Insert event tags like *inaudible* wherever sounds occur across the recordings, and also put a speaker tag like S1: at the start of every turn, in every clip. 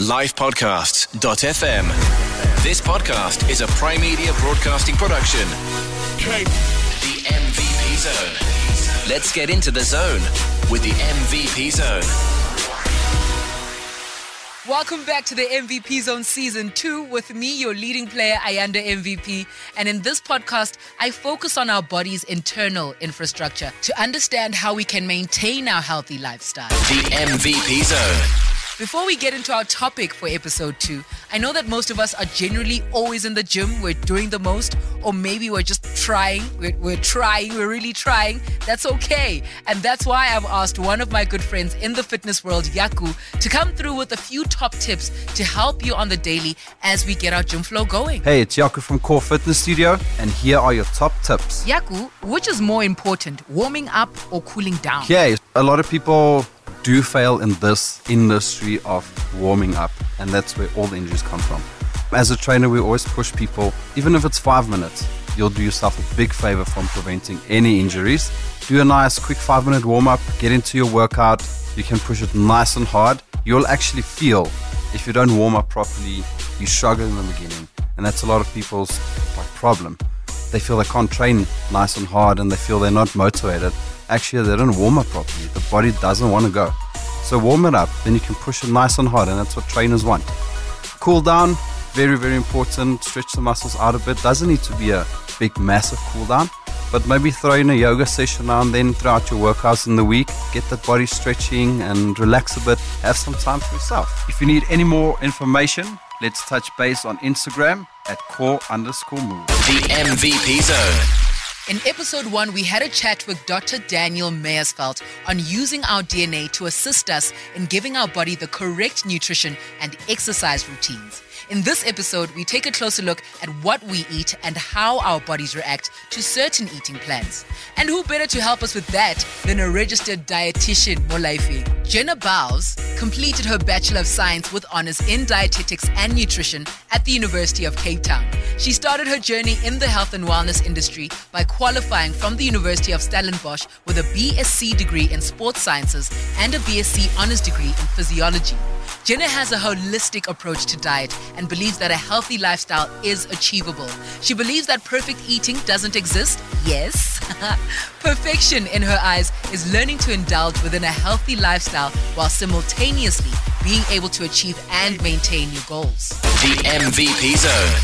S1: livepodcasts.fm. This podcast is a Prime Media broadcasting production. The MVP Zone. Let's get into the zone with the MVP Zone.
S2: Welcome back to the MVP Zone Season 2 with me, your leading player, Ayanda MVP. And in this podcast, I focus on our body's internal infrastructure to understand how we can maintain our healthy lifestyle.
S1: The MVP Zone.
S2: Before we get into our topic for episode two, I know that most of us are generally always in the gym, we're doing the most, or maybe we're just trying, we're, we're, trying, we're really trying. That's okay. And that's why I've asked one of my good friends in the fitness world, Jaco, to come through with a few top tips to help you on the daily as we get our gym flow going.
S3: Hey, it's Jaco from Core Fitness Studio, and here are your top tips.
S2: Jaco, which is more important, warming up or cooling down?
S3: Okay, a lot of people do fail in this industry of warming up, and that's where all the injuries come from. As a trainer, we always push people, even if it's five minutes, you'll do yourself a big favor from preventing any injuries. Do a nice quick five minute warm up, get into your workout. You can push it nice and hard. You'll actually feel if you don't warm up properly, you struggle in the beginning. And that's a lot of people's problem. They feel they can't train nice and hard and they feel they're not motivated actually they don't warm up properly. The body doesn't want to go. So warm it up, then you can push it nice and hard, and that's what trainers want. Cool down, very, very important. Stretch the muscles out a bit. Doesn't need to be a big, massive cool down, but maybe throw in a yoga session now and then throughout your workouts in the week. Get that body stretching and relax a bit. Have some time for yourself. If you need any more information, let's touch base on Instagram at core underscore move.
S1: The MVP Zone.
S2: In episode one, we had a chat with Dr. Daniel Meyersfeld on using our DNA to assist us in giving our body the correct nutrition and exercise routines. In this episode, we take a closer look at what we eat and how our bodies react to certain eating plans. And who better to help us with that than a registered dietitian, Molaifi? Jenna Bowes completed her Bachelor of Science with honors in dietetics and nutrition at the University of Cape Town. She started her journey in the health and wellness industry by qualifying from the University of Stellenbosch with a BSc degree in sports sciences and a BSc honors degree in physiology. Jenna has a holistic approach to diet and believes that a healthy lifestyle is achievable. She believes that perfect eating doesn't exist. Yes. *laughs* Perfection in her eyes is learning to indulge within a healthy lifestyle while simultaneously being able to achieve and maintain your goals.
S1: The MVP Zone.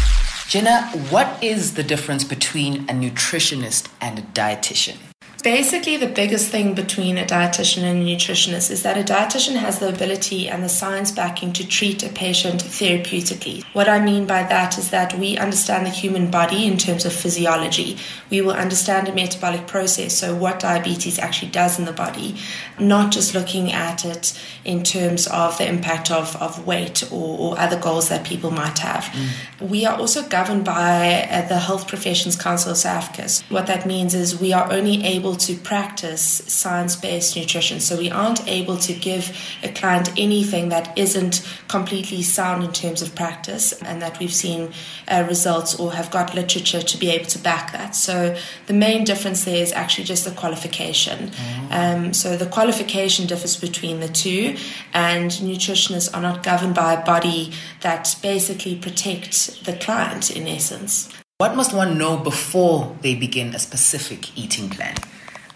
S2: Jenna, what is the difference between a nutritionist and a dietitian?
S4: Basically, the biggest thing between a dietitian and a nutritionist is that a dietitian has the ability and the science backing to treat a patient therapeutically. What I mean by that is that we understand the human body in terms of physiology. We will understand a metabolic process, so what diabetes actually does in the body, not just looking at it in terms of the impact of, of weight or, or other goals that people might have. Mm. We are also governed by uh, the Health Professions Council of South Africa. What that means is we are only able to practice science based nutrition. So we aren't able to give a client anything that isn't completely sound in terms of practice and that we've seen uh, results or have got literature to be able to back that. So the main difference there is actually just the qualification. Mm-hmm. Um, so the qualification differs between the two, and nutritionists are not governed by a body that basically protects the client in essence.
S2: What must one know before they begin a specific eating plan?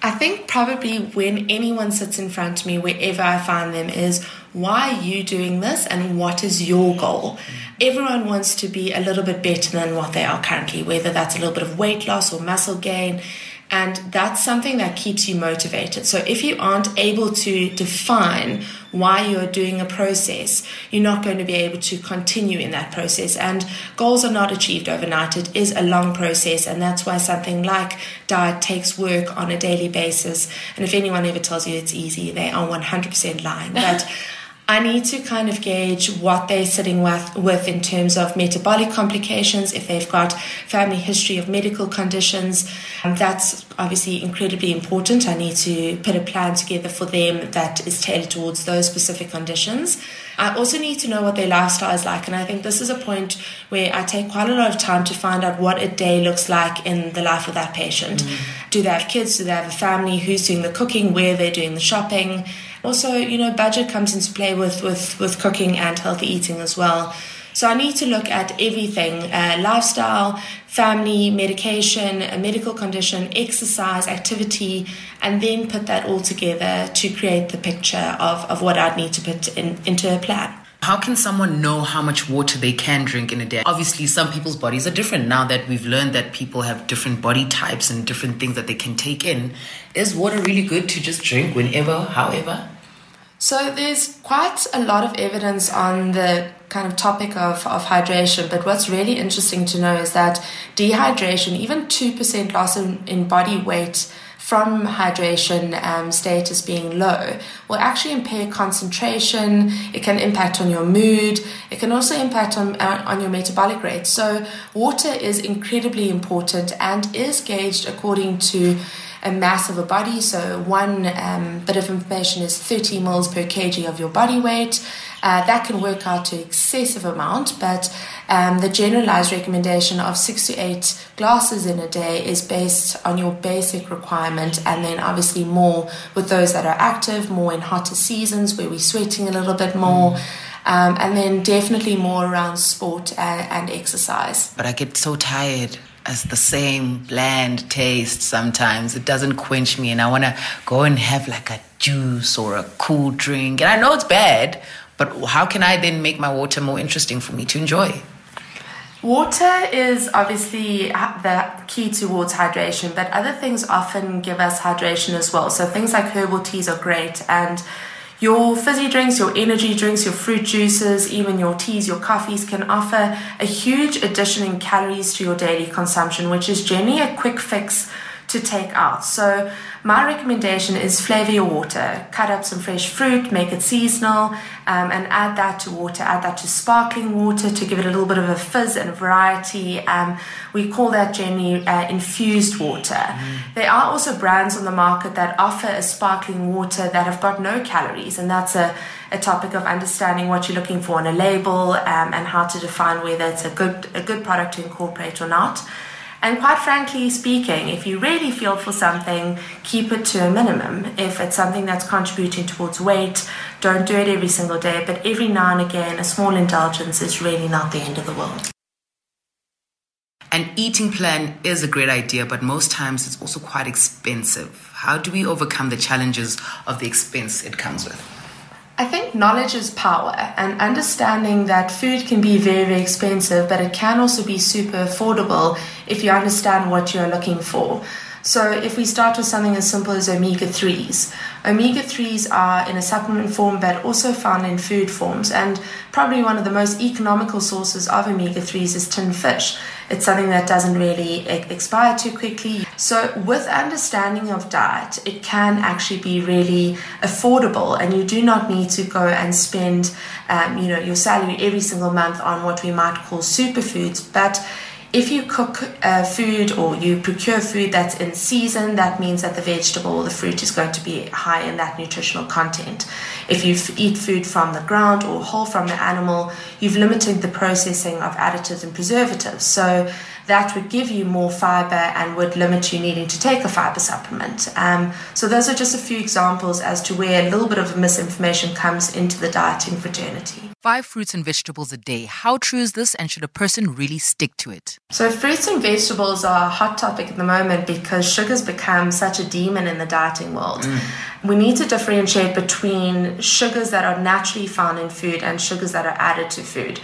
S4: I think probably when anyone sits in front of me, wherever I find them, is why are you doing this and what is your goal? Mm. Everyone wants to be a little bit better than what they are currently, whether that's a little bit of weight loss or muscle gain. And that's something that keeps you motivated. So if you aren't able to define why you're doing a process, you're not going to be able to continue in that process. And goals are not achieved overnight. It is a long process. And that's why something like diet takes work on a daily basis. And if anyone ever tells you it's easy, they are 100% lying. But *laughs* I need to kind of gauge what they're sitting with, with in terms of metabolic complications, if they've got family history of medical conditions. And that's obviously incredibly important. I need to put a plan together for them that is tailored towards those specific conditions. I also need to know what their lifestyle is like. And I think this is a point where I take quite a lot of time to find out what a day looks like in the life of that patient. Mm. Do they have kids? Do they have a family? Who's doing the cooking? Where they're doing the shopping? Also, you know, budget comes into play with, with, with cooking and healthy eating as well. So I need to look at everything uh, lifestyle, family, medication, a medical condition, exercise, activity, and then put that all together to create the picture of, of what I'd need to put in, into a plan.
S2: How can someone know how much water they can drink in a day? Obviously, some people's bodies are different now that we've learned that people have different body types and different things that they can take in. Is water really good to just drink whenever, however?
S4: So, there's quite a lot of evidence on the kind of topic of, of hydration, but what's really interesting to know is that dehydration, even 2% loss in, in body weight, from hydration um, status being low will actually impair concentration. It can impact on your mood. It can also impact on, uh, on your metabolic rate. So, water is incredibly important and is gauged according to a mass of a body. So, one um, bit of information is 30 mils per kg of your body weight. Uh, that can work out to excessive amount, but um, the generalized recommendation of six to eight glasses in a day is based on your basic requirement, and then obviously more with those that are active, more in hotter seasons where we're sweating a little bit more. Mm. Um, and then definitely more around sport and, and exercise.
S2: But I get so tired as the same bland taste sometimes. It doesn't quench me, and I want to go and have like a juice or a cool drink. And I know it's bad, but how can I then make my water more interesting for me to enjoy?
S4: Water is obviously the key towards hydration, but other things often give us hydration as well. So things like herbal teas are great, and your fizzy drinks, your energy drinks, your fruit juices, even your teas, your coffees can offer a huge addition in calories to your daily consumption, which is generally a quick fix to take out. So my recommendation is flavor your water. Cut up some fresh fruit, make it seasonal, um, and add that to water. Add that to sparkling water to give it a little bit of a fizz and variety. Um, we call that generally uh, infused water. Mm. There are also brands on the market that offer a sparkling water that have got no calories, and that's a a topic of understanding what you're looking for on a label um, and how to define whether it's a good a good product to incorporate or not. And quite frankly speaking, if you really feel for something, keep it to a minimum. If it's something that's contributing towards weight, don't do it every single day, but every now and again, a small indulgence is really not the end of the world.
S2: An eating plan is a great idea, but most times it's also quite expensive. How do we overcome the challenges of the expense it comes with?
S4: I think knowledge is power, and understanding that food can be very, very expensive, but it can also be super affordable if you understand what you're looking for. So, if we start with something as simple as omega 3s, omega 3s are in a supplement form but also found in food forms, and probably one of the most economical sources of omega 3s is tin fish. It's something that doesn't really expire too quickly. So, with understanding of diet, it can actually be really affordable, and you do not need to go and spend, um, you know, your salary every single month on what we might call superfoods, but if you cook uh, food or you procure food that's in season, that means that the vegetable or the fruit is going to be high in that nutritional content. If you f- eat food from the ground or whole from the animal, you've limited the processing of additives and preservatives. So that would give you more fiber and would limit you needing to take a fiber supplement. Um, so, those are just a few examples as to where a little bit of misinformation comes into the dieting fraternity.
S2: Five fruits and vegetables a day. How true is this, and should a person really stick to it?
S4: So, fruits and vegetables are a hot topic at the moment because sugar's become such a demon in the dieting world. Mm. We need to differentiate between sugars that are naturally found in food and sugars that are added to food.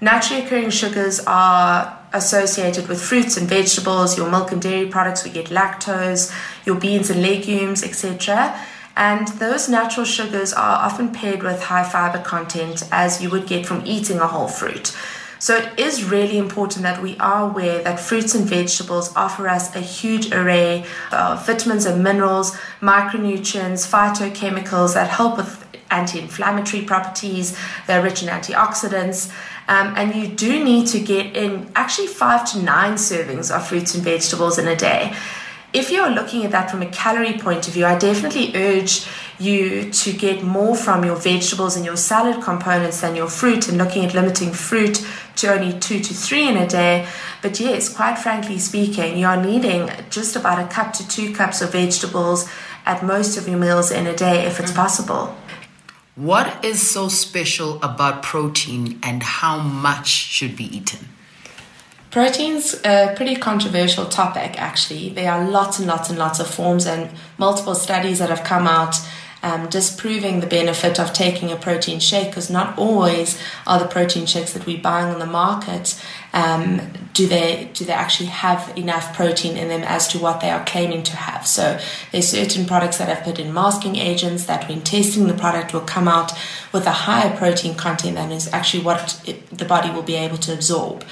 S4: Naturally occurring sugars are associated with fruits and vegetables, your milk and dairy products, we get lactose, your beans and legumes, etc. And those natural sugars are often paired with high fiber content, as you would get from eating a whole fruit. So it is really important that we are aware that fruits and vegetables offer us a huge array of vitamins and minerals, micronutrients, phytochemicals that help with anti inflammatory properties, they're rich in antioxidants. Um, and you do need to get in actually five to nine servings of fruits and vegetables in a day. If you're looking at that from a calorie point of view, I definitely urge you to get more from your vegetables and your salad components than your fruit and looking at limiting fruit to only two to three in a day. But yes, quite frankly speaking, you are needing just about a cup to two cups of vegetables at most of your meals in a day if it's mm-hmm. possible.
S2: What is so special about protein and how much should be eaten?
S4: Protein's a pretty controversial topic, actually. There are lots and lots and lots of forms and multiple studies that have come out um, disproving the benefit of taking a protein shake because not always are the protein shakes that we're buying on the market um, do they do they actually have enough protein in them as to what they are claiming to have. So there's certain products that have put in masking agents that when testing the product will come out with a higher protein content than is actually what it, the body will be able to absorb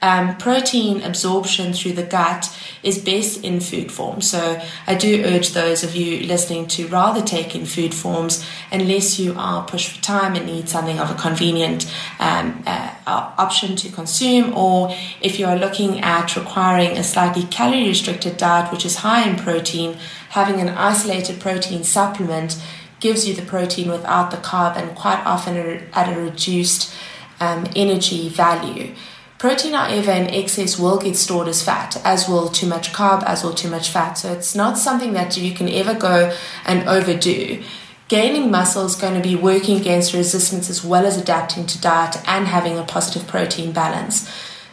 S4: um, protein absorption through the gut is best in food form. So I do urge those of you listening to rather take in food forms unless you are pushed for time and need something of a convenient um, uh, option to consume, or if you are looking at requiring a slightly calorie restricted diet which is high in protein, having an isolated protein supplement gives you the protein without the carb and quite often at a reduced um, energy value. Protein, however, in excess will get stored as fat, as will too much carb, as will too much fat. So it's not something that you can ever go and overdo. Gaining muscle is going to be working against resistance as well as adapting to diet and having a positive protein balance.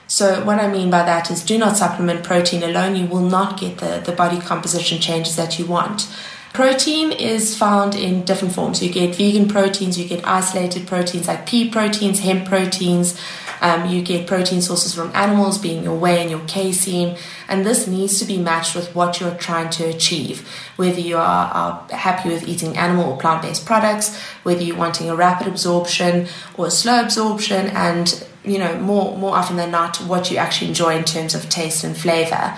S4: So, what I mean by that is do not supplement protein alone. You will not get the, the body composition changes that you want. Protein is found in different forms. You get vegan proteins, you get isolated proteins like pea proteins, hemp proteins, um, you get protein sources from animals, being your whey and your casein, and this needs to be matched with what you're trying to achieve. Whether you are, are happy with eating animal or plant based products, whether you're wanting a rapid absorption or a slow absorption, and you know, more, more often than not, what you actually enjoy in terms of taste and flavor.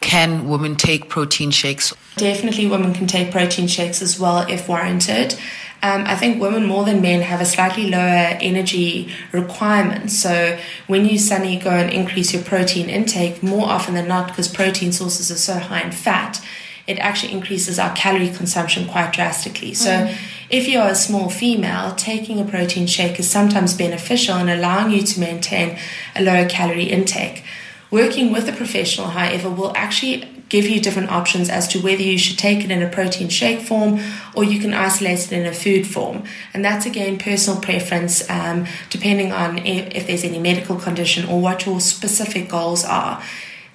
S2: Can women take protein shakes?
S4: Definitely, women can take protein shakes as well if warranted. Um, I think women more than men have a slightly lower energy requirement. So when you suddenly go and increase your protein intake, more often than not, because protein sources are so high in fat, it actually increases our calorie consumption quite drastically. So mm. if you're a small female, taking a protein shake is sometimes beneficial in allowing you to maintain a lower calorie intake. Working with a professional, however, will actually give you different options as to whether you should take it in a protein shake form or you can isolate it in a food form. And that's again personal preference, um, depending on if, if there's any medical condition or what your specific goals are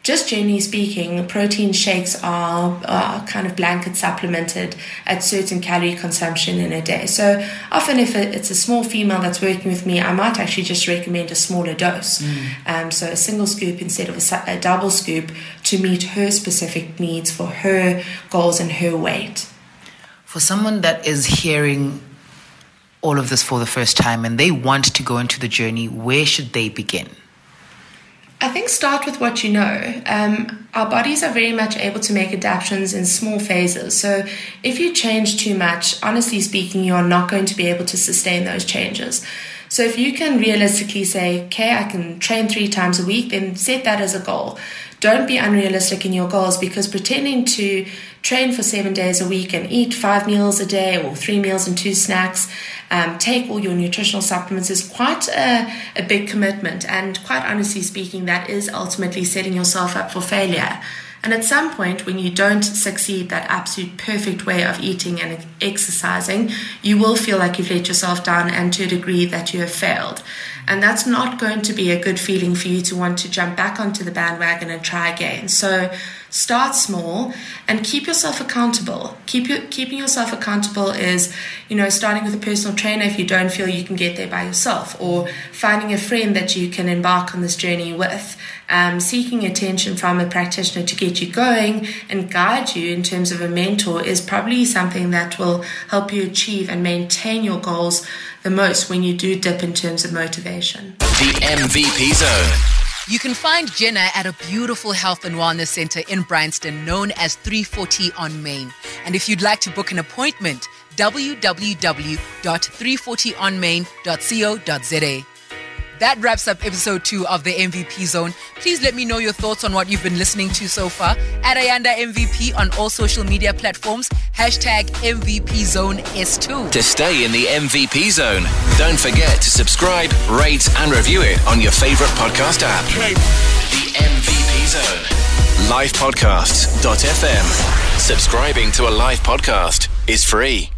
S4: just generally speaking, protein shakes are, are, kind of blanket supplemented at certain calorie consumption in a day. So often, if it's a small female that's working with me, I might actually just recommend a smaller dose. Mm. Um, so a single scoop instead of a, a double scoop to meet her specific needs for her goals and her weight.
S2: For someone that is hearing all of this for the first time and they want to go into the journey, where should they begin?
S4: I think start with what you know. Um, our bodies are very much able to make adaptations in small phases. So if you change too much, honestly speaking, you are not going to be able to sustain those changes. So if you can realistically say, okay, I can train three times a week, then set that as a goal. Don't be unrealistic in your goals because pretending to train for seven days a week and eat five meals a day or three meals and two snacks, um, take all your nutritional supplements is quite a, a big commitment. And quite honestly speaking, that is ultimately setting yourself up for failure. And at some point, when you don't succeed that absolute perfect way of eating and exercising, you will feel like you've let yourself down and to a degree that you have failed. And that's not going to be a good feeling for you to want to jump back onto the bandwagon and try again. So start small and keep yourself accountable. Keep your, keeping yourself accountable is, you know, starting with a personal trainer if you don't feel you can get there by yourself, or finding a friend that you can embark on this journey with. Um, seeking attention from a practitioner to get you going and guide you in terms of a mentor is probably something that will help you achieve and maintain your goals the most when you do dip in terms of motivation.
S1: The MVP Zone.
S2: You can find Jenna at a beautiful health and wellness center in Bryanston known as 340 on Main. And if you'd like to book an appointment, www.340onmain.co.za. That wraps up episode two of the MVP Zone. Please let me know your thoughts on what you've been listening to so far at Ayanda MVP on all social media platforms. Hashtag MVP Zone S2.
S1: To stay in the MVP Zone, don't forget to subscribe, rate, and review it on your favorite podcast app. The MVP Zone. Livepodcasts.fm. Subscribing to a live podcast is free.